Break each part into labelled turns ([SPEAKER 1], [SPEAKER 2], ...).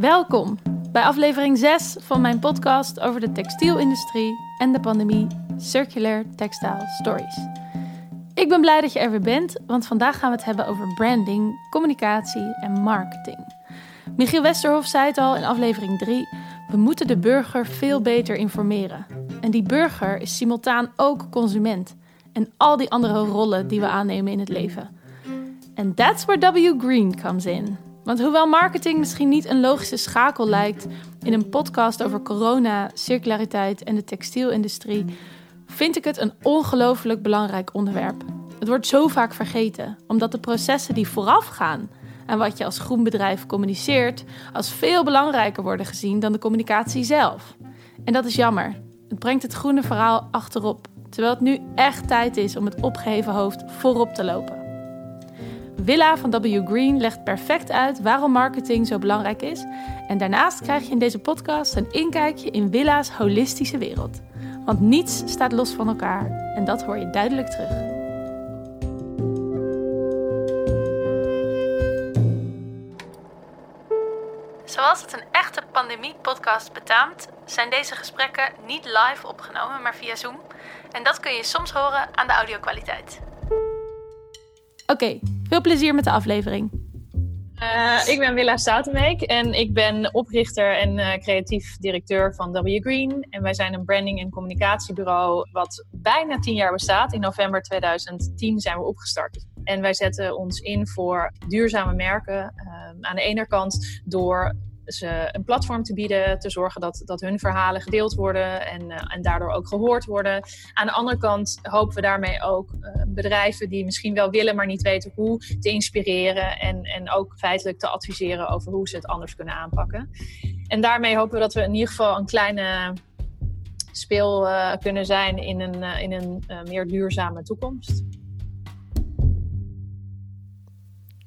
[SPEAKER 1] Welkom bij aflevering 6 van mijn podcast over de textielindustrie en de pandemie Circular Textile Stories. Ik ben blij dat je er weer bent, want vandaag gaan we het hebben over branding, communicatie en marketing. Michiel Westerhof zei het al in aflevering 3: we moeten de burger veel beter informeren. En die burger is simultaan ook consument en al die andere rollen die we aannemen in het leven. En that's where W Green comes in. Want hoewel marketing misschien niet een logische schakel lijkt in een podcast over corona, circulariteit en de textielindustrie, vind ik het een ongelooflijk belangrijk onderwerp. Het wordt zo vaak vergeten, omdat de processen die voorafgaan aan wat je als groen bedrijf communiceert, als veel belangrijker worden gezien dan de communicatie zelf. En dat is jammer. Het brengt het groene verhaal achterop, terwijl het nu echt tijd is om het opgeheven hoofd voorop te lopen. Willa van W Green legt perfect uit waarom marketing zo belangrijk is. En daarnaast krijg je in deze podcast een inkijkje in Willa's holistische wereld. Want niets staat los van elkaar en dat hoor je duidelijk terug. Zoals het een echte pandemie-podcast betaamt, zijn deze gesprekken niet live opgenomen, maar via Zoom. En dat kun je soms horen aan de audio-kwaliteit. Oké, veel plezier met de aflevering.
[SPEAKER 2] Uh, ik ben Willa Stoutenbeek en ik ben oprichter en uh, creatief directeur van W Green. En wij zijn een branding- en communicatiebureau wat bijna tien jaar bestaat. In november 2010 zijn we opgestart. En wij zetten ons in voor duurzame merken. Uh, aan de ene kant door ze een platform te bieden, te zorgen dat, dat hun verhalen gedeeld worden en, uh, en daardoor ook gehoord worden. Aan de andere kant hopen we daarmee ook uh, bedrijven die misschien wel willen, maar niet weten hoe, te inspireren en, en ook feitelijk te adviseren over hoe ze het anders kunnen aanpakken. En daarmee hopen we dat we in ieder geval een kleine speel uh, kunnen zijn in een, in een meer duurzame toekomst.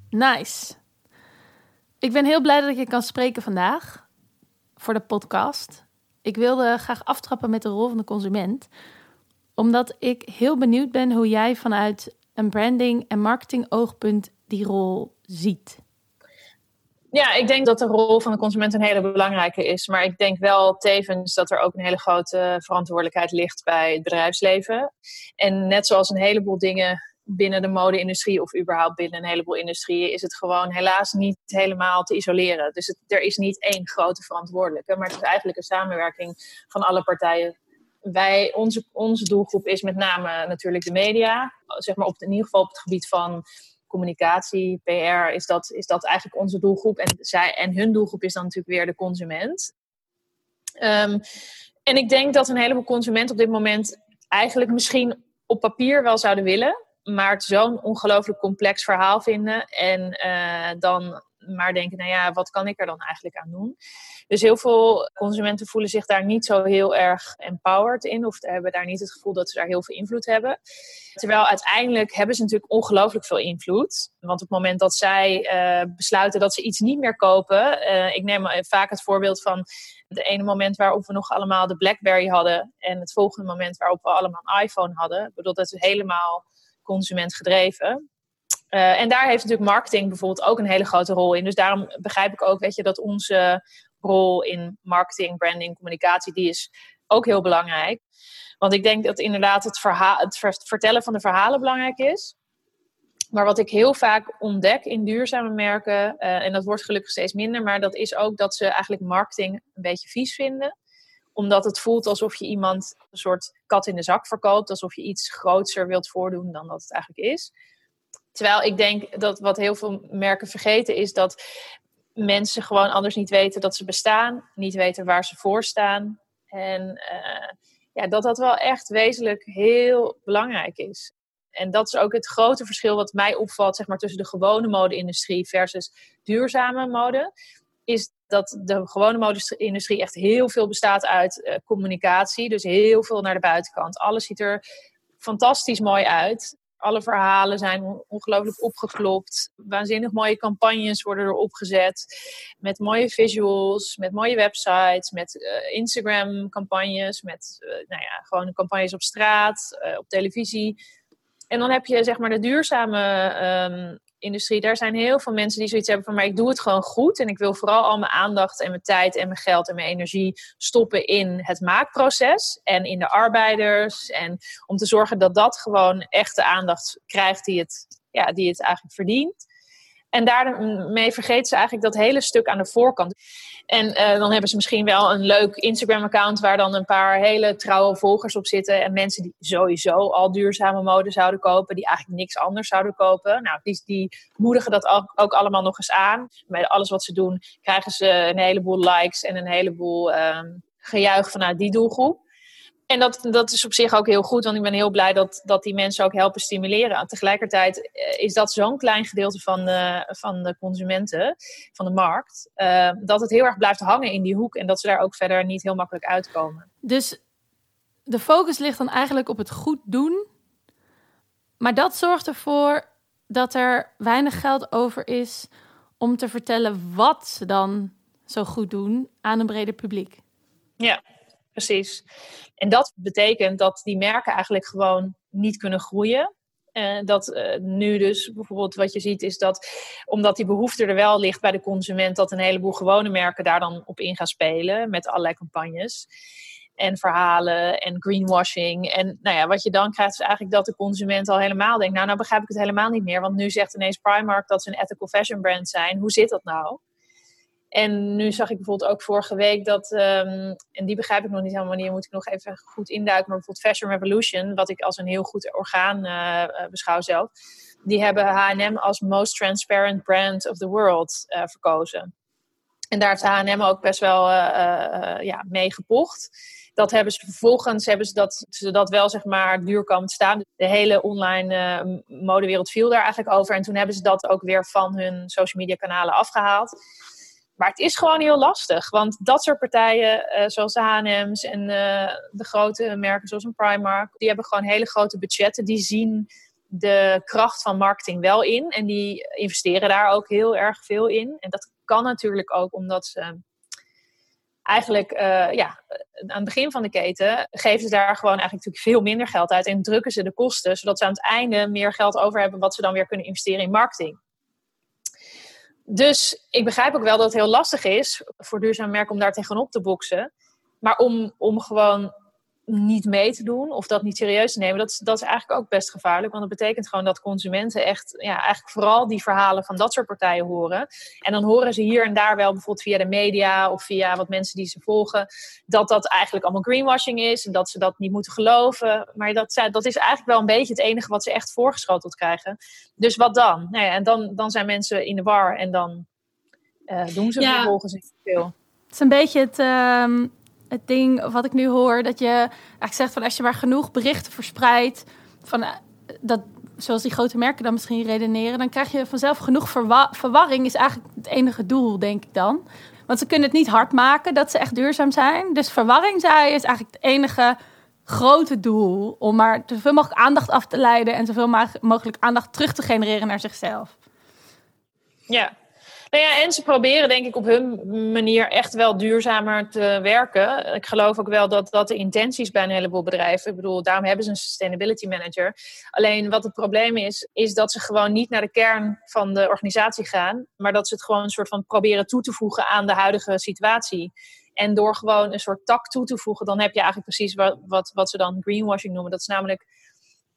[SPEAKER 1] Nice. Ik ben heel blij dat ik je kan spreken vandaag voor de podcast. Ik wilde graag aftrappen met de rol van de consument, omdat ik heel benieuwd ben hoe jij vanuit een branding- en marketing-oogpunt die rol ziet.
[SPEAKER 2] Ja, ik denk dat de rol van de consument een hele belangrijke is. Maar ik denk wel tevens dat er ook een hele grote verantwoordelijkheid ligt bij het bedrijfsleven. En net zoals een heleboel dingen binnen de mode-industrie of überhaupt binnen een heleboel industrieën is het gewoon helaas niet helemaal te isoleren. Dus er is niet één grote verantwoordelijke, maar het is eigenlijk een samenwerking van alle partijen. Wij, onze, onze doelgroep is met name natuurlijk de media, zeg maar op, in ieder geval op het gebied van communicatie, PR, is dat, is dat eigenlijk onze doelgroep. En, zij, en hun doelgroep is dan natuurlijk weer de consument. Um, en ik denk dat een heleboel consumenten op dit moment eigenlijk misschien op papier wel zouden willen, maar het zo'n ongelooflijk complex verhaal vinden. En uh, dan maar denken, nou ja, wat kan ik er dan eigenlijk aan doen? Dus heel veel consumenten voelen zich daar niet zo heel erg empowered in. Of hebben daar niet het gevoel dat ze daar heel veel invloed hebben. Terwijl uiteindelijk hebben ze natuurlijk ongelooflijk veel invloed. Want op het moment dat zij uh, besluiten dat ze iets niet meer kopen. Uh, ik neem vaak het voorbeeld van het ene moment waarop we nog allemaal de Blackberry hadden. En het volgende moment waarop we allemaal een iPhone hadden. Ik bedoel, dat is helemaal consument gedreven. Uh, en daar heeft natuurlijk marketing bijvoorbeeld ook een hele grote rol in. Dus daarom begrijp ik ook, weet je, dat onze rol in marketing, branding, communicatie, die is ook heel belangrijk. Want ik denk dat inderdaad het, het vertellen van de verhalen belangrijk is. Maar wat ik heel vaak ontdek in duurzame merken, uh, en dat wordt gelukkig steeds minder, maar dat is ook dat ze eigenlijk marketing een beetje vies vinden omdat het voelt alsof je iemand een soort kat in de zak verkoopt. Alsof je iets grootser wilt voordoen dan dat het eigenlijk is. Terwijl ik denk dat wat heel veel merken vergeten is dat mensen gewoon anders niet weten dat ze bestaan. Niet weten waar ze voor staan. En uh, ja, dat dat wel echt wezenlijk heel belangrijk is. En dat is ook het grote verschil wat mij opvalt zeg maar, tussen de gewone mode-industrie versus duurzame mode. Is dat de gewone mode-industrie echt heel veel bestaat uit uh, communicatie. Dus heel veel naar de buitenkant. Alles ziet er fantastisch mooi uit. Alle verhalen zijn ongelooflijk opgeklopt. Waanzinnig mooie campagnes worden er opgezet. Met mooie visuals, met mooie websites, met uh, Instagram-campagnes, met uh, nou ja, gewoon campagnes op straat, op televisie. En dan heb je zeg maar de duurzame um, industrie, daar zijn heel veel mensen die zoiets hebben van, maar ik doe het gewoon goed en ik wil vooral al mijn aandacht en mijn tijd en mijn geld en mijn energie stoppen in het maakproces en in de arbeiders en om te zorgen dat dat gewoon echt de aandacht krijgt die het, ja, die het eigenlijk verdient. En daarmee vergeten ze eigenlijk dat hele stuk aan de voorkant. En uh, dan hebben ze misschien wel een leuk Instagram-account waar dan een paar hele trouwe volgers op zitten. En mensen die sowieso al duurzame mode zouden kopen, die eigenlijk niks anders zouden kopen. Nou, die, die moedigen dat ook allemaal nog eens aan. Bij alles wat ze doen, krijgen ze een heleboel likes en een heleboel uh, gejuich vanuit die doelgroep. En dat, dat is op zich ook heel goed, want ik ben heel blij dat, dat die mensen ook helpen stimuleren. En tegelijkertijd eh, is dat zo'n klein gedeelte van de, van de consumenten, van de markt, uh, dat het heel erg blijft hangen in die hoek en dat ze daar ook verder niet heel makkelijk uitkomen.
[SPEAKER 1] Dus de focus ligt dan eigenlijk op het goed doen, maar dat zorgt ervoor dat er weinig geld over is om te vertellen wat ze dan zo goed doen aan een breder publiek.
[SPEAKER 2] Ja, precies. En dat betekent dat die merken eigenlijk gewoon niet kunnen groeien. Uh, dat uh, nu dus bijvoorbeeld wat je ziet is dat omdat die behoefte er wel ligt bij de consument, dat een heleboel gewone merken daar dan op in gaan spelen met allerlei campagnes en verhalen en greenwashing. En nou ja, wat je dan krijgt is eigenlijk dat de consument al helemaal denkt, nou nou begrijp ik het helemaal niet meer, want nu zegt ineens Primark dat ze een ethical fashion brand zijn. Hoe zit dat nou? En nu zag ik bijvoorbeeld ook vorige week dat, um, en die begrijp ik nog niet helemaal, die moet ik nog even goed induiken, maar bijvoorbeeld Fashion Revolution, wat ik als een heel goed orgaan uh, beschouw zelf, die hebben H&M als most transparent brand of the world uh, verkozen. En daar heeft H&M ook best wel ja, mee gepocht. Dat hebben ze vervolgens hebben ze dat, ze dat wel zeg maar duur komen te staan. De hele online modewereld viel daar eigenlijk over. En toen hebben ze dat ook weer van hun social media kanalen afgehaald. Maar het is gewoon heel lastig. Want dat soort partijen, uh, zoals de H&M's en uh, de grote merken zoals een Primark, die hebben gewoon hele grote budgetten. Die zien de kracht van marketing wel in. En die investeren daar ook heel erg veel in. En dat kan natuurlijk ook omdat ze eigenlijk uh, ja, aan het begin van de keten geven ze daar gewoon eigenlijk natuurlijk veel minder geld uit. En drukken ze de kosten, zodat ze aan het einde meer geld over hebben wat ze dan weer kunnen investeren in marketing. Dus ik begrijp ook wel dat het heel lastig is voor duurzaam merken om daar tegenop te boksen. Maar om, om gewoon niet mee te doen of dat niet serieus te nemen, dat, is, dat is eigenlijk ook best gevaarlijk. Want dat betekent gewoon dat consumenten echt, ja, eigenlijk vooral die verhalen van dat soort partijen horen. En dan horen ze hier en daar wel, bijvoorbeeld via de media of via wat mensen die ze volgen, dat dat eigenlijk allemaal greenwashing is en dat ze dat niet moeten geloven. Maar dat, dat is eigenlijk wel een beetje het enige wat ze echt voorgeschoteld krijgen. Dus wat dan? Nou ja, en dan, dan zijn mensen in de war en dan uh, doen ze vervolgens niet veel.
[SPEAKER 1] Het is een beetje het. Uh het ding wat ik nu hoor, dat je eigenlijk zegt van als je maar genoeg berichten verspreidt, van eh, dat, zoals die grote merken dan misschien redeneren, dan krijg je vanzelf genoeg verwarring, is eigenlijk het enige doel, denk ik dan. Want ze kunnen het niet hard maken dat ze echt duurzaam zijn. Dus verwarring, zei is eigenlijk het enige grote doel om maar zoveel mogelijk aandacht af te leiden en zoveel mogelijk aandacht terug te genereren naar zichzelf.
[SPEAKER 2] Ja, nou ja, en ze proberen denk ik op hun manier echt wel duurzamer te werken. Ik geloof ook wel dat dat de intenties bij een heleboel bedrijven. Ik bedoel, daarom hebben ze een sustainability manager. Alleen wat het probleem is, is dat ze gewoon niet naar de kern van de organisatie gaan. Maar dat ze het gewoon een soort van proberen toe te voegen aan de huidige situatie. En door gewoon een soort tak toe te voegen, dan heb je eigenlijk precies wat, wat, wat ze dan greenwashing noemen. Dat is namelijk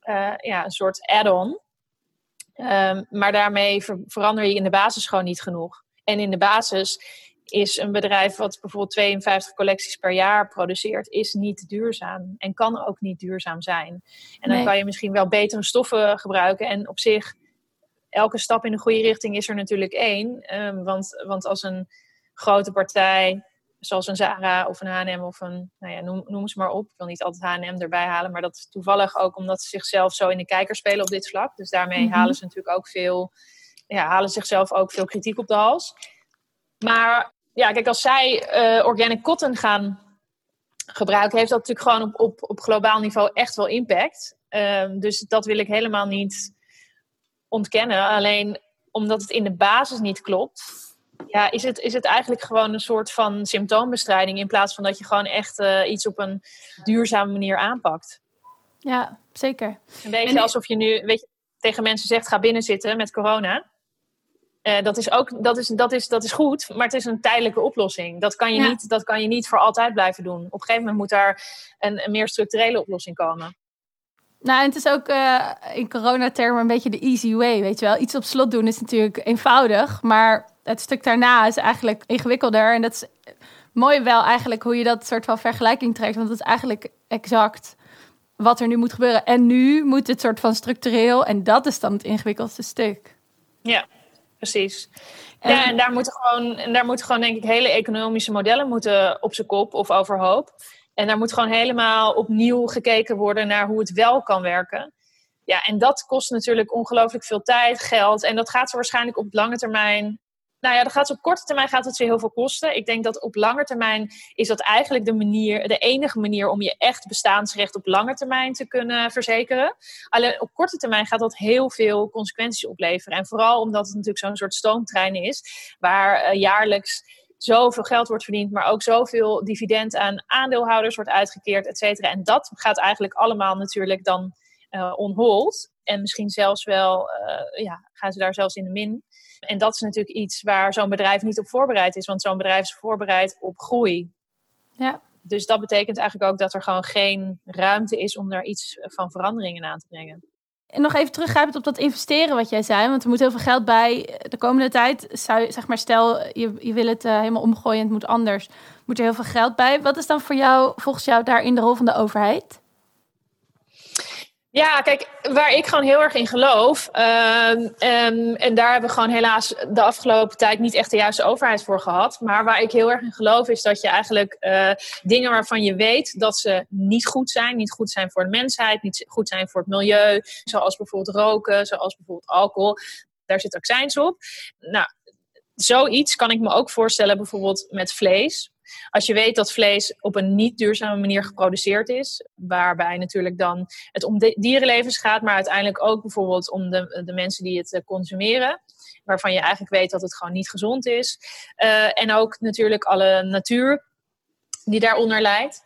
[SPEAKER 2] uh, ja, een soort add-on. Um, maar daarmee ver verander je in de basis gewoon niet genoeg. En in de basis is een bedrijf wat bijvoorbeeld 52 collecties per jaar produceert, is niet duurzaam en kan ook niet duurzaam zijn. En dan kan je misschien wel betere stoffen gebruiken. En op zich, elke stap in de goede richting is er natuurlijk één. Um, want, want als een grote partij zoals een Zara of een H&M of een, nou ja, noem, noem ze maar op. Ik wil niet altijd H&M erbij halen, maar dat is toevallig ook omdat ze zichzelf zo in de kijker spelen op dit vlak. Dus daarmee mhm. halen ze natuurlijk ook veel, ja, halen zichzelf ook veel kritiek op de hals. Maar ja, kijk, als zij uh, organic cotton gaan gebruiken, heeft dat natuurlijk gewoon op, op, op globaal niveau echt wel impact. Uh, dus dat wil ik helemaal niet ontkennen. Alleen omdat het in de basis niet klopt, ja, is het, is het eigenlijk gewoon een soort van symptoombestrijding in plaats van dat je gewoon echt uh, iets op een duurzame manier aanpakt.
[SPEAKER 1] Ja, zeker.
[SPEAKER 2] Een beetje alsof je nu weet je, tegen mensen zegt: ga binnen zitten met corona. Uh, dat, is ook, dat, is, dat, is, dat is goed, maar het is een tijdelijke oplossing. Dat kan je, niet, dat kan je niet voor altijd blijven doen. Op een gegeven moment moet daar een, een meer structurele oplossing komen.
[SPEAKER 1] Nou, en het is ook uh, in coronatermen een beetje de easy way, weet je wel. Iets op slot doen is natuurlijk eenvoudig, maar het stuk daarna is eigenlijk ingewikkelder. En dat is mooi wel eigenlijk hoe je dat soort van vergelijking trekt, want het is eigenlijk exact wat er nu moet gebeuren. En nu moet het soort van structureel en dat is dan het ingewikkeldste stuk.
[SPEAKER 2] Ja, precies. En, ja, en daar moeten gewoon, en daar moeten gewoon denk ik hele economische modellen moeten op zijn kop of overhoop. En daar moet gewoon helemaal opnieuw gekeken worden naar hoe het wel kan werken. Ja, en dat kost natuurlijk ongelooflijk veel tijd, geld. En dat gaat ze waarschijnlijk op lange termijn. Nou ja, dat gaat op korte termijn gaat het ze heel veel kosten. Ik denk dat op lange termijn is dat eigenlijk de manier, de enige manier om je echt bestaansrecht op lange termijn te kunnen verzekeren. Alleen op korte termijn gaat dat heel veel consequenties opleveren. En vooral omdat het natuurlijk zo'n soort stoomtrein is, waar uh, jaarlijks zoveel geld wordt verdiend, maar ook zoveel dividend aan aandeelhouders wordt uitgekeerd, et cetera. En dat gaat eigenlijk allemaal natuurlijk dan uh, on hold. En misschien zelfs wel, uh, ja, gaan ze daar zelfs in de min. En dat is natuurlijk iets waar zo'n bedrijf niet op voorbereid is, want zo'n bedrijf is voorbereid op groei.
[SPEAKER 1] Ja.
[SPEAKER 2] Dus dat betekent eigenlijk ook dat er gewoon geen ruimte is om daar iets van veranderingen aan te brengen.
[SPEAKER 1] En nog even teruggrijpend op dat investeren wat jij zei. Want er moet heel veel geld bij de komende tijd. Zou, zeg maar, stel, je, je wil het uh, helemaal omgooien en het moet anders. Moet er heel veel geld bij. Wat is dan voor jou, volgens jou, daar in de rol van de overheid?
[SPEAKER 2] Ja, kijk, waar ik gewoon heel erg in geloof. Uh, en daar hebben we gewoon helaas de afgelopen tijd niet echt de juiste overheid voor gehad. Maar waar ik heel erg in geloof is dat je eigenlijk uh, dingen waarvan je weet dat ze niet goed zijn. Niet goed zijn voor de mensheid, niet goed zijn voor het milieu. Zoals bijvoorbeeld roken, zoals bijvoorbeeld alcohol. Daar zit accijns op. Nou, zoiets kan ik me ook voorstellen bijvoorbeeld met vlees. Als je weet dat vlees op een niet duurzame manier geproduceerd is, waarbij natuurlijk dan het om dierenlevens gaat, maar uiteindelijk ook bijvoorbeeld om de, de mensen die het eh, consumeren waarvan je eigenlijk weet dat het gewoon niet gezond is. Uh, en ook natuurlijk alle natuur die daaronder leidt.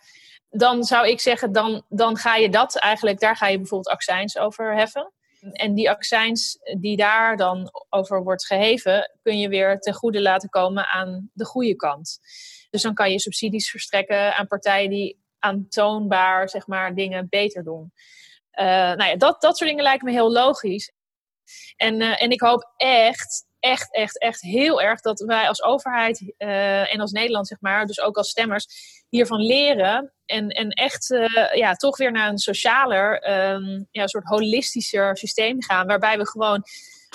[SPEAKER 2] Dan zou ik zeggen, dan, dan ga je dat eigenlijk, daar ga je bijvoorbeeld accijns over heffen. En die accijns die daar dan over wordt geheven, kun je weer ten goede laten komen aan de goede kant. Dus dan kan je subsidies verstrekken aan partijen die aantoonbaar zeg maar, dingen beter doen. Uh, nou ja, dat, dat soort dingen lijken me heel logisch. En, uh, en ik hoop echt, echt, echt, echt heel erg dat wij als overheid uh, en als Nederland, zeg maar, dus ook als stemmers, hiervan leren. En, en echt ja, toch weer naar een socialer, um, ja, soort holistischer systeem gaan. Waarbij we gewoon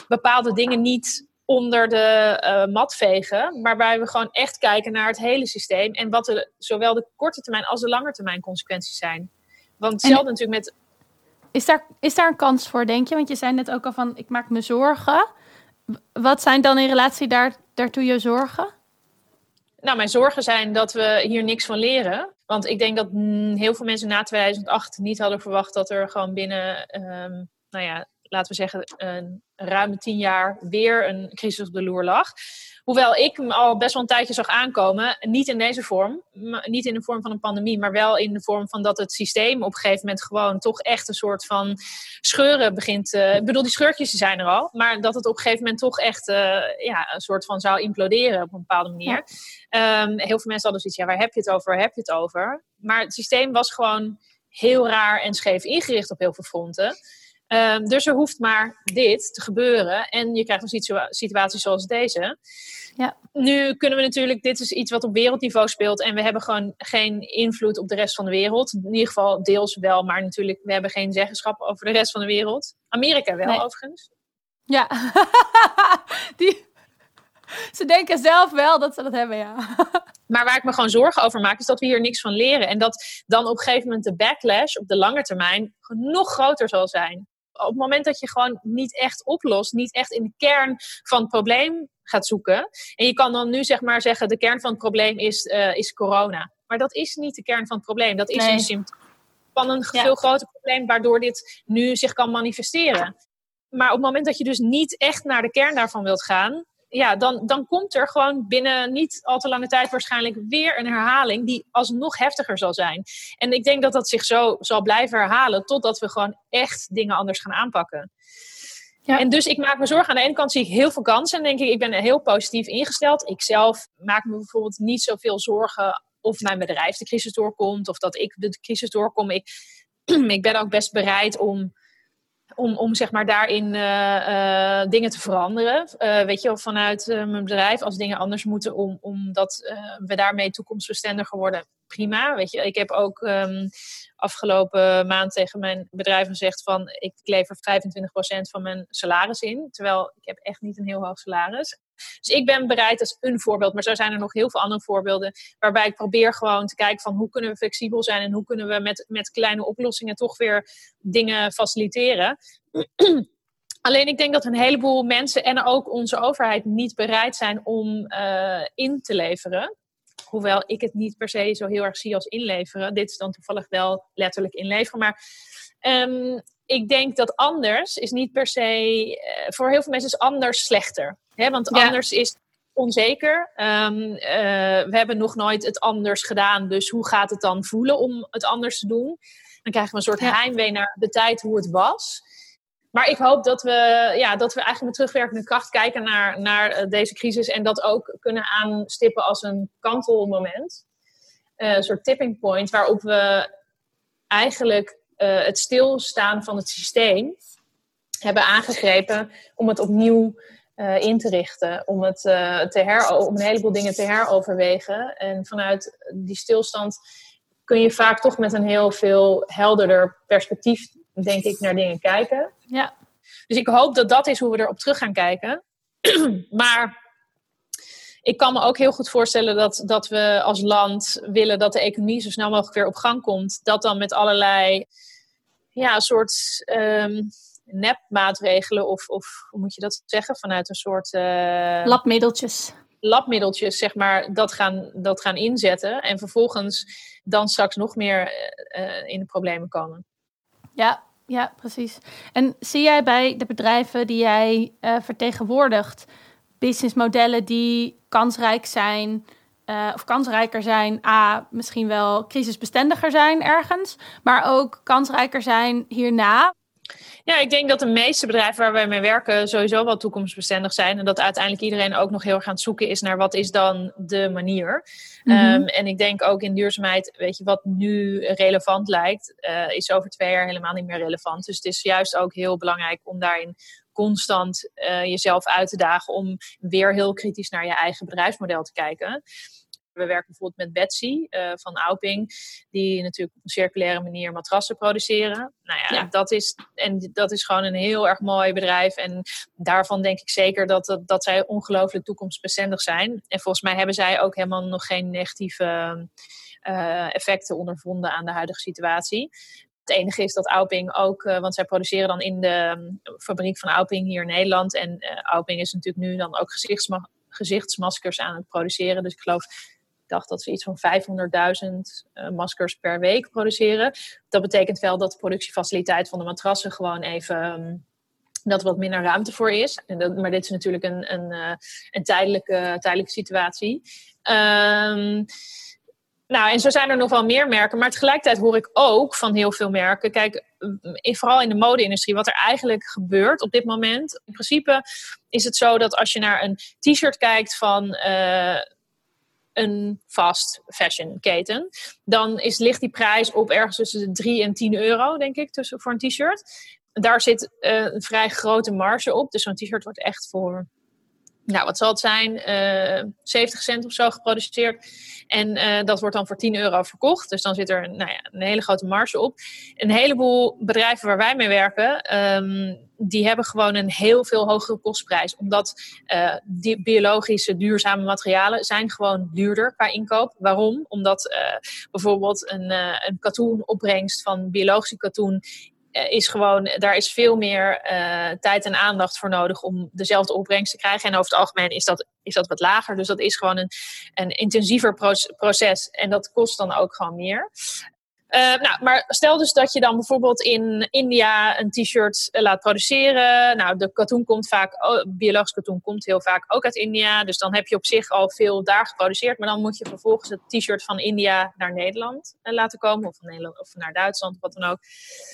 [SPEAKER 2] bepaalde dingen niet onder de uh, mat vegen. Waarbij we gewoon echt kijken naar het hele systeem. En wat de, zowel de korte termijn als de lange termijn consequenties zijn. Want hetzelfde natuurlijk met.
[SPEAKER 1] Is daar, is daar een kans voor, denk je? Want je zei net ook al van: ik maak me zorgen. Wat zijn dan in relatie daar, daartoe je zorgen?
[SPEAKER 2] Nou, mijn zorgen zijn dat we hier niks van leren. Want ik denk dat mm, heel veel mensen na 2008 niet hadden verwacht dat er gewoon binnen, um, nou ja, laten we zeggen, een ruime tien jaar weer een crisis op de loer lag. Hoewel ik hem al best wel een tijdje zag aankomen, niet in deze vorm, niet in de vorm van een pandemie, maar wel in de vorm van dat het systeem op een gegeven moment gewoon toch echt een soort van scheuren begint. Uh, ik bedoel, die scheurtjes zijn er al, maar dat het op een gegeven moment toch echt uh, ja, een soort van zou imploderen op een bepaalde manier. Ja. Um, heel veel mensen hadden zoiets, ja, waar heb je het over? Waar heb je het over? Maar het systeem was gewoon heel raar en scheef ingericht op heel veel fronten. Um, dus er hoeft maar dit te gebeuren. En je krijgt een situatie zoals deze.
[SPEAKER 1] Ja.
[SPEAKER 2] Nu kunnen we natuurlijk, dit is iets wat op wereldniveau speelt. En we hebben gewoon geen invloed op de rest van de wereld. In ieder geval deels wel, maar natuurlijk, we hebben geen zeggenschap over de rest van de wereld. Amerika wel, nee. overigens.
[SPEAKER 1] Ja, Die, ze denken zelf wel dat ze dat hebben, ja.
[SPEAKER 2] Maar waar ik me gewoon zorgen over maak, is dat we hier niks van leren. En dat dan op een gegeven moment de backlash op de lange termijn nog groter zal zijn op het moment dat je gewoon niet echt oplost, niet echt in de kern van het probleem gaat zoeken. En je kan dan nu zeg maar zeggen, de kern van het probleem is, uh, is corona. Maar dat is niet de kern van het probleem. Dat is nee. een symptoom van een ja. veel groter probleem, waardoor dit nu zich kan manifesteren. Maar op het moment dat je dus niet echt naar de kern daarvan wilt gaan, ja, dan, dan komt er gewoon binnen niet al te lange tijd waarschijnlijk weer een herhaling die alsnog heftiger zal zijn. En ik denk dat dat zich zo zal blijven herhalen totdat we gewoon echt dingen anders gaan aanpakken. Ja. En dus ik maak me zorgen. Aan de ene kant zie ik heel veel kansen. En denk ik, ik ben heel positief ingesteld. Ik zelf maak me bijvoorbeeld niet zoveel zorgen of mijn bedrijf de crisis doorkomt. Of dat ik de crisis doorkom. Ik, ik ben ook best bereid om om, om zeg maar daarin uh, dingen te veranderen. Uh, weet je, vanuit mijn bedrijf, als dingen anders moeten, om, omdat we daarmee toekomstbestendiger worden, prima. Weet je, ik heb ook um, afgelopen maand tegen mijn bedrijf gezegd van ik lever 25% van mijn salaris in. Terwijl ik heb echt niet een heel hoog salaris. Dus ik ben bereid als een voorbeeld, maar zo zijn er nog heel veel andere voorbeelden. Waarbij ik probeer gewoon te kijken van hoe kunnen we flexibel zijn en hoe kunnen we met, met kleine oplossingen toch weer dingen faciliteren. Alleen ik denk dat een heleboel mensen en ook onze overheid niet bereid zijn om uh, in te leveren. Hoewel ik het niet per se zo heel erg zie als inleveren. Dit is dan toevallig wel letterlijk inleveren. Maar um, ik denk dat anders is niet per se. Uh, voor heel veel mensen is anders slechter. Hè? Want anders is onzeker. Um, uh, we hebben nog nooit het anders gedaan. Dus hoe gaat het dan voelen om het anders te doen? Dan krijgen we een soort ja. heimwee naar de tijd hoe het was. Maar ik hoop dat we, ja, dat we eigenlijk met terugwerkende kracht kijken naar, naar uh, deze crisis. En dat ook kunnen aanstippen als een kantelmoment. Uh, een soort tipping point waarop we eigenlijk uh, het stilstaan van het systeem hebben aangegrepen om het opnieuw uh, in te richten. Om, het, uh, te her om een heleboel dingen te heroverwegen. En vanuit die stilstand kun je vaak toch met een heel veel helderder perspectief, denk ik, naar dingen kijken.
[SPEAKER 1] Ja.
[SPEAKER 2] Dus ik hoop dat dat is hoe we erop terug gaan kijken. maar ik kan me ook heel goed voorstellen dat, dat we als land willen dat de economie zo snel mogelijk weer op gang komt. Dat dan met allerlei ja, een soort um, nepmaatregelen, of, of hoe moet je dat zeggen? Vanuit een soort. Uh,
[SPEAKER 1] labmiddeltjes.
[SPEAKER 2] Labmiddeltjes, zeg maar, dat gaan, dat gaan inzetten. En vervolgens dan straks nog meer uh, in de problemen komen.
[SPEAKER 1] Ja, ja, precies. En zie jij bij de bedrijven die jij uh, vertegenwoordigt businessmodellen die kansrijk zijn? uh, of kansrijker zijn, A, misschien wel crisisbestendiger zijn ergens, maar ook kansrijker zijn hierna?
[SPEAKER 2] Ja, ik denk dat de meeste bedrijven waar wij mee werken sowieso wel toekomstbestendig zijn. En dat uiteindelijk iedereen ook nog heel erg aan het zoeken is naar wat is dan de manier. Mm -hmm. um, en ik denk ook in duurzaamheid, weet je, wat nu relevant lijkt, uh, is over twee jaar helemaal niet meer relevant. Dus het is juist ook heel belangrijk om daarin constant uh, jezelf uit te dagen om weer heel kritisch naar je eigen bedrijfsmodel te kijken. We werken bijvoorbeeld met Betsy uh, van Auping, die natuurlijk op een circulaire manier matrassen produceren. Nou ja, ja, Dat, is, en dat is gewoon een heel erg mooi bedrijf. En daarvan denk ik zeker dat, dat, dat zij ongelooflijk toekomstbestendig zijn. En volgens mij hebben zij ook helemaal nog geen negatieve uh, effecten ondervonden aan de huidige situatie. Het enige is dat Auping ook, uh, want zij produceren dan in de um, fabriek van Auping hier in Nederland. En Auping is natuurlijk nu dan ook gezichtsma gezichtsmaskers aan het produceren. Dus ik geloof dacht dat ze iets van 500.000 uh, maskers per week produceren. Dat betekent wel dat de productiefaciliteit van de matrassen gewoon even. Um, dat er wat minder ruimte voor is. En dat, maar dit is natuurlijk een, een, uh, een tijdelijke, tijdelijke situatie. Um, nou, en zo zijn er nog wel meer merken. Maar tegelijkertijd hoor ik ook van heel veel merken. Kijk, vooral in de mode-industrie, wat er eigenlijk gebeurt op dit moment. In principe is het zo dat als je naar een t-shirt kijkt van. Een fast fashion keten, dan is, ligt die prijs op ergens tussen de 3 en 10 euro, denk ik, tussen, voor een t-shirt. Daar zit uh, een vrij grote marge op. Dus zo'n t-shirt wordt echt voor nou, wat zal het zijn? Uh, 70 cent of zo geproduceerd. En uh, dat wordt dan voor 10 euro verkocht. Dus dan zit er nou ja, een hele grote marge op. Een heleboel bedrijven waar wij mee werken, um, die hebben gewoon een heel veel hogere kostprijs. Omdat uh, die biologische duurzame materialen zijn gewoon duurder qua inkoop. Waarom? Omdat bijvoorbeeld een, een katoenopbrengst van biologische katoen is gewoon, daar is veel meer uh, tijd en aandacht voor nodig om dezelfde opbrengst te krijgen. En over het algemeen is dat, is dat wat lager. Dus dat is gewoon een, een intensiever proces. En dat kost dan ook gewoon meer. Uh, nou, maar stel dus dat je dan bijvoorbeeld in India een t-shirt uh, laat produceren. Nou, de katoen komt vaak, biologisch katoen komt heel vaak ook uit India. Dus dan heb je op zich al veel daar geproduceerd. Maar dan moet je vervolgens het t-shirt van India naar Nederland uh, laten komen. Of, van Nederland, of naar Duitsland, of wat dan ook.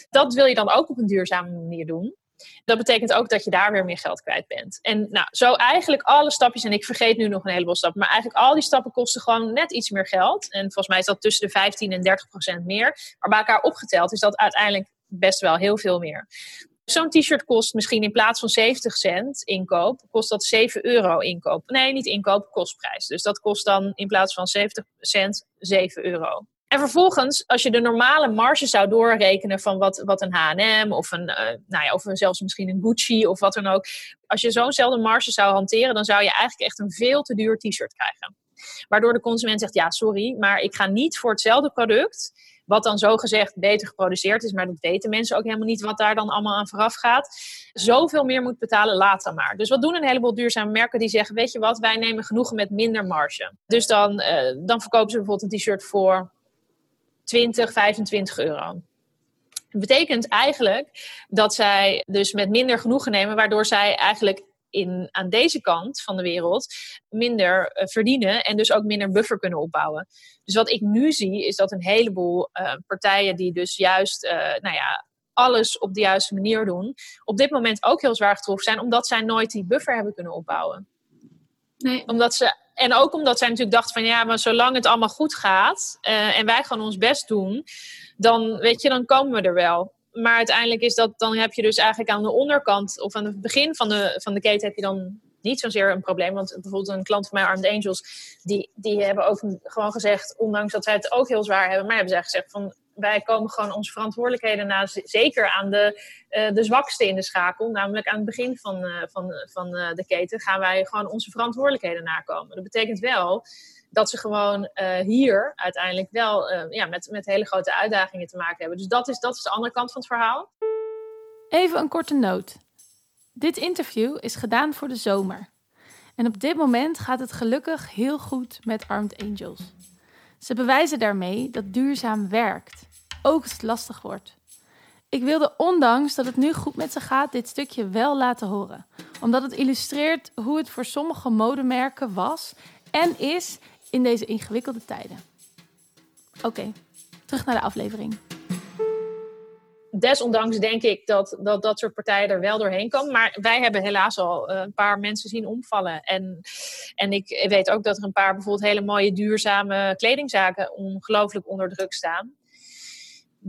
[SPEAKER 2] Dat wil je dan ook op een duurzame manier doen. Dat betekent ook dat je daar weer meer geld kwijt bent. En nou, zo eigenlijk alle stapjes, en ik vergeet nu nog een heleboel stappen, maar eigenlijk al die stappen kosten gewoon net iets meer geld. En volgens mij is dat tussen de 15 en 30 procent meer. Maar bij elkaar opgeteld is dat uiteindelijk best wel heel veel meer. Zo'n t-shirt kost misschien in plaats van 70 cent inkoop, kost dat 7 euro inkoop. Nee, niet inkoop, kostprijs. Dus dat kost dan in plaats van 70 cent 7 euro. En vervolgens, als je de normale marge zou doorrekenen van wat, wat een H&M of, een, uh, nou ja, of zelfs misschien een Gucci of wat dan ook. Als je zo'nzelfde marge zou hanteren, dan zou je eigenlijk echt een veel te duur t-shirt krijgen. Waardoor de consument zegt, ja sorry, maar ik ga niet voor hetzelfde product wat dan zogezegd beter geproduceerd is, maar dat weten mensen ook helemaal niet wat daar dan allemaal aan vooraf gaat. Zoveel meer moet betalen, laat dan maar. Dus wat doen een heleboel duurzame merken die zeggen: Weet je wat, wij nemen genoegen met minder marge. Dus dan, uh, dan verkopen ze bijvoorbeeld een t-shirt voor 20, 25 euro. Dat betekent eigenlijk dat zij dus met minder genoegen nemen, waardoor zij eigenlijk in, aan deze kant van de wereld minder uh, verdienen en dus ook minder buffer kunnen opbouwen. Dus wat ik nu zie is dat een heleboel uh, partijen die dus juist, uh, nou ja, alles op de juiste manier doen, op dit moment ook heel zwaar getroffen zijn, omdat zij nooit die buffer hebben kunnen opbouwen. Nee. Omdat ze, en ook omdat zij natuurlijk dachten van ja, maar zolang het allemaal goed gaat en wij gewoon ons best doen, dan weet je, dan komen we er wel maar uiteindelijk is dat, dan heb je dus eigenlijk aan de onderkant of aan het begin van de, van de keten heb je dan niet zozeer een probleem. Want bijvoorbeeld een klant van mij, Armed Angels, die, die hebben ook gewoon gezegd, ondanks dat zij het ook heel zwaar hebben, maar hebben zij gezegd van wij komen gewoon onze verantwoordelijkheden na, zeker aan de, uh, de zwakste in de schakel, namelijk aan het begin van, uh, van, van uh, de keten, gaan wij gewoon onze verantwoordelijkheden nakomen. Dat betekent wel dat ze gewoon hier uiteindelijk wel ja, met, met hele grote uitdagingen te maken hebben. Dus dat is, dat is de andere kant van het verhaal.
[SPEAKER 1] Even een korte noot. Dit interview is gedaan voor de zomer. En op dit moment gaat het gelukkig heel goed met Armed Angels. Ze bewijzen daarmee dat duurzaam werkt, ook als het lastig wordt. Ik wilde ondanks dat het nu goed met ze gaat, dit stukje wel laten horen. Omdat het illustreert hoe het voor sommige modemerken was en is in deze ingewikkelde tijden. Oké, terug naar de aflevering.
[SPEAKER 2] Desondanks denk ik dat, dat dat soort partijen er wel doorheen komen. Maar wij hebben helaas al eh, een paar mensen zien omvallen. En, en ik weet ook dat er een paar bijvoorbeeld hele mooie duurzame kledingzaken ongelooflijk onder druk staan.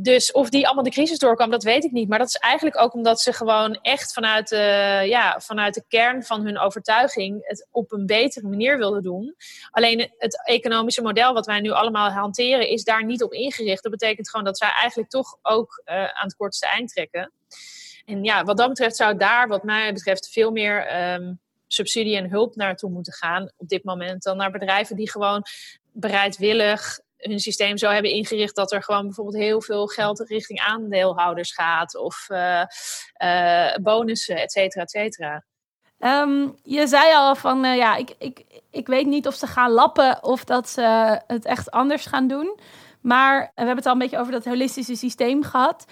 [SPEAKER 2] Dus of die allemaal de crisis doorkwam, dat weet ik niet. Maar dat is eigenlijk ook omdat ze gewoon echt vanuit de, ja, vanuit de kern van hun overtuiging het op een betere manier wilden doen. Alleen het economische model wat wij nu allemaal hanteren is daar niet op ingericht. Dat betekent gewoon dat zij eigenlijk toch ook uh, aan het kortste eind trekken. En ja, wat dat betreft zou daar, wat mij betreft, veel meer um, subsidie en hulp naartoe moeten gaan op dit moment dan naar bedrijven die gewoon bereidwillig hun systeem zo hebben ingericht dat er gewoon bijvoorbeeld heel veel geld richting aandeelhouders gaat of uh, uh, bonussen, et cetera, et cetera.
[SPEAKER 1] Um, je zei al van uh, ja, ik, ik, ik weet niet of ze gaan lappen of dat ze het echt anders gaan doen. Maar we hebben het al een beetje over dat holistische systeem gehad.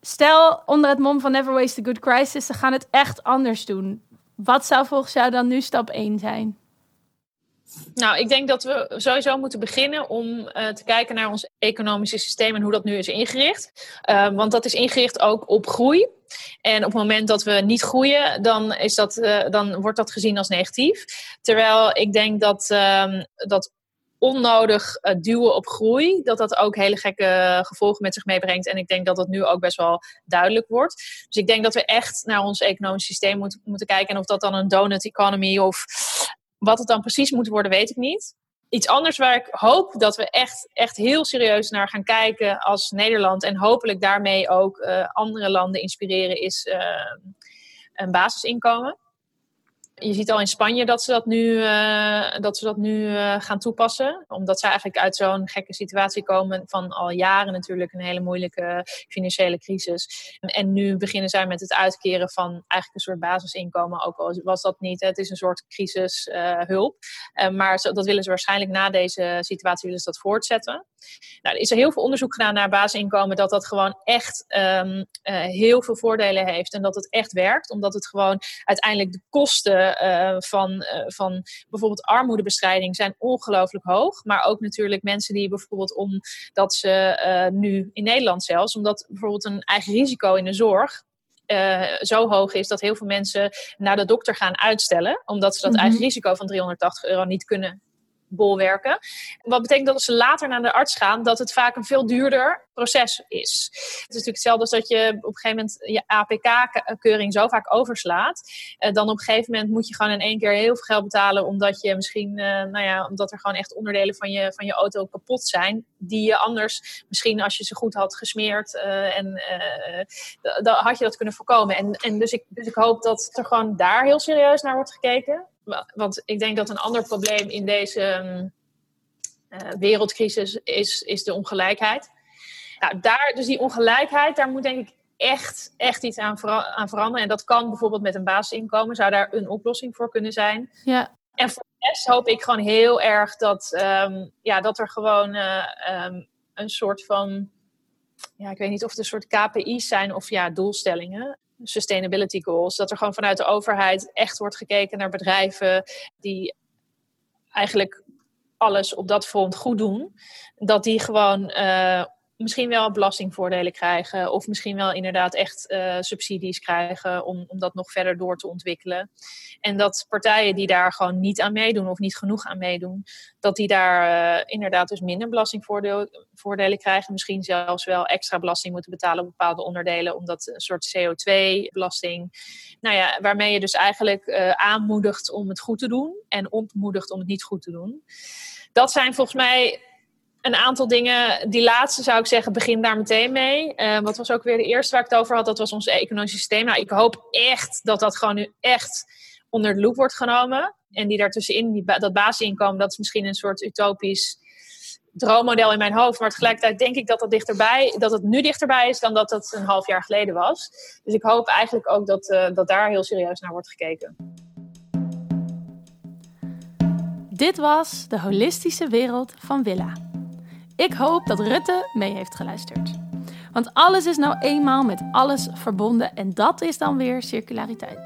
[SPEAKER 1] Stel onder het mom van Never Waste a Good Crisis, ze gaan het echt anders doen. Wat zou volgens jou dan nu stap 1 zijn?
[SPEAKER 2] Nou, ik denk dat we sowieso moeten beginnen om uh, te kijken naar ons economische systeem en hoe dat nu is ingericht. Uh, want dat is ingericht ook op groei. En op het moment dat we niet groeien, dan, is dat, uh, dan wordt dat gezien als negatief. Terwijl ik denk dat, ehm, dat onnodig duwen op groei, dat dat ook hele gekke gevolgen met zich meebrengt. En ik denk dat dat nu ook best wel duidelijk wordt. Dus ik denk dat we echt naar ons economisch systeem moeten, moeten kijken. En of dat dan een donut economy of wat het dan precies moet worden, weet ik niet. Iets anders waar ik hoop dat we echt, echt heel serieus naar gaan kijken als Nederland. En hopelijk daarmee ook uh, andere landen inspireren, is uh, een basisinkomen je ziet al in Spanje dat ze dat nu, uh, dat ze dat nu uh, gaan toepassen. Omdat ze eigenlijk uit zo'n gekke situatie komen van al jaren natuurlijk een hele moeilijke financiële crisis. En, nu beginnen zij met het uitkeren van eigenlijk een soort basisinkomen. Ook al was dat niet, het is een soort crisishulp. Uh, maar dat willen ze waarschijnlijk na deze situatie willen ze dat voortzetten. Nou, er is er heel veel onderzoek gedaan naar basisinkomen, dat dat gewoon echt um, heel veel voordelen heeft en dat het echt werkt. Omdat het gewoon uiteindelijk de kosten uh, van, uh, van bijvoorbeeld armoedebestrijding zijn ongelooflijk hoog. Maar ook natuurlijk mensen die bijvoorbeeld omdat ze nu in Nederland zelfs, omdat bijvoorbeeld een eigen risico in de zorg uh, zo hoog is dat heel veel mensen naar de dokter gaan uitstellen, omdat ze dat mm eigen risico van 380 euro niet kunnen bolwerken. Wat betekent dat als ze later naar de arts gaan, dat het vaak een veel duurder proces is. Het is natuurlijk hetzelfde als dat je op een gegeven moment je APK-keuring zo vaak overslaat. Uh, dan op een gegeven moment moet je gewoon in één keer heel veel geld betalen, omdat je misschien, uh, nou ja, omdat er gewoon echt onderdelen van je, van je auto kapot zijn, die je anders misschien als je ze goed had gesmeerd uh, en had je dat kunnen voorkomen. En, en dus, ik, dus ik hoop dat er gewoon daar heel serieus naar wordt gekeken. Want ik denk dat een ander probleem in deze uh, wereldcrisis is, is de ongelijkheid. Nou, daar, dus die ongelijkheid, daar moet denk ik echt, echt iets aan, aan veranderen. En dat kan bijvoorbeeld met een basisinkomen, zou daar een oplossing voor kunnen zijn.
[SPEAKER 1] Ja.
[SPEAKER 2] En voor de rest hoop ik gewoon heel erg dat, um, ja, dat er gewoon uh, um, een soort van, ja, ik weet niet of het een soort KPI's zijn of ja, doelstellingen sustainability goals. Dat er gewoon vanuit de overheid echt wordt gekeken naar bedrijven die eigenlijk alles op dat front goed doen. Dat die gewoon uh, misschien wel belastingvoordelen krijgen. Of misschien wel inderdaad echt uh, subsidies krijgen om, om dat nog verder door te ontwikkelen. En dat partijen die daar gewoon niet aan meedoen of niet genoeg aan meedoen, dat die daar uh, inderdaad dus minder belastingvoordelen krijgen. Misschien zelfs wel extra belasting moeten betalen op bepaalde onderdelen, omdat een soort CO2-belasting. Nou ja, waarmee je dus eigenlijk uh, aanmoedigt om het goed te doen en ontmoedigt om het niet goed te doen. Dat zijn volgens mij een aantal dingen. Die laatste zou ik zeggen, begin daar meteen mee. Uh, wat was ook weer de eerste waar ik het over had? Dat was ons economisch systeem. Nou, ik hoop echt dat dat gewoon nu echt onder de loep wordt genomen. En die daartussenin, die, dat basisinkomen, dat is misschien een soort utopisch droommodel in mijn hoofd. Maar tegelijkertijd denk ik dat, dat, dichterbij, dat het nu dichterbij is dan dat het een half jaar geleden was. Dus ik hoop eigenlijk ook dat, uh, dat daar heel serieus naar wordt gekeken.
[SPEAKER 1] Dit was de holistische wereld van Willa. Ik hoop dat Rutte mee heeft geluisterd. Want alles is nou eenmaal met alles verbonden en dat is dan weer circulariteit.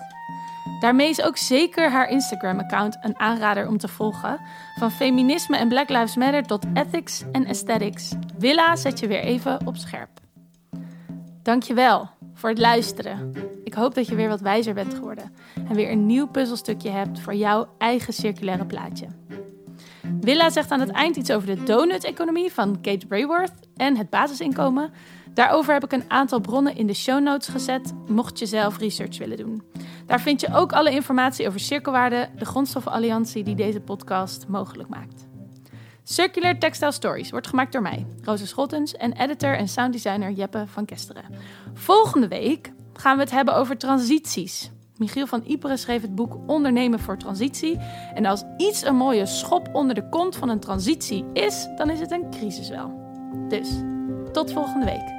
[SPEAKER 1] Daarmee is ook zeker haar Instagram-account een aanrader om te volgen. Van feminisme en Black Lives Matter tot ethics en aesthetics. Willa zet je weer even op scherp. Dankjewel voor het luisteren. Ik hoop dat je weer wat wijzer bent geworden en weer een nieuw puzzelstukje hebt voor jouw eigen circulaire plaatje. Willa zegt aan het eind iets over de donut-economie van Kate Brayworth en het basisinkomen. Daarover heb ik een aantal bronnen in de show notes gezet, mocht je zelf research willen doen. Daar vind je ook alle informatie over cirkelwaarde, de grondstoffenalliantie die deze podcast mogelijk maakt. Circular Textile Stories wordt gemaakt door mij, Rosa Schottens, en editor en sounddesigner Jeppe van Kesteren. Volgende week gaan we het hebben over transities. Michiel van Iperen schreef het boek Ondernemen voor Transitie. En als iets een mooie schop onder de kont van een transitie is, dan is het een crisis wel. Dus, tot volgende week.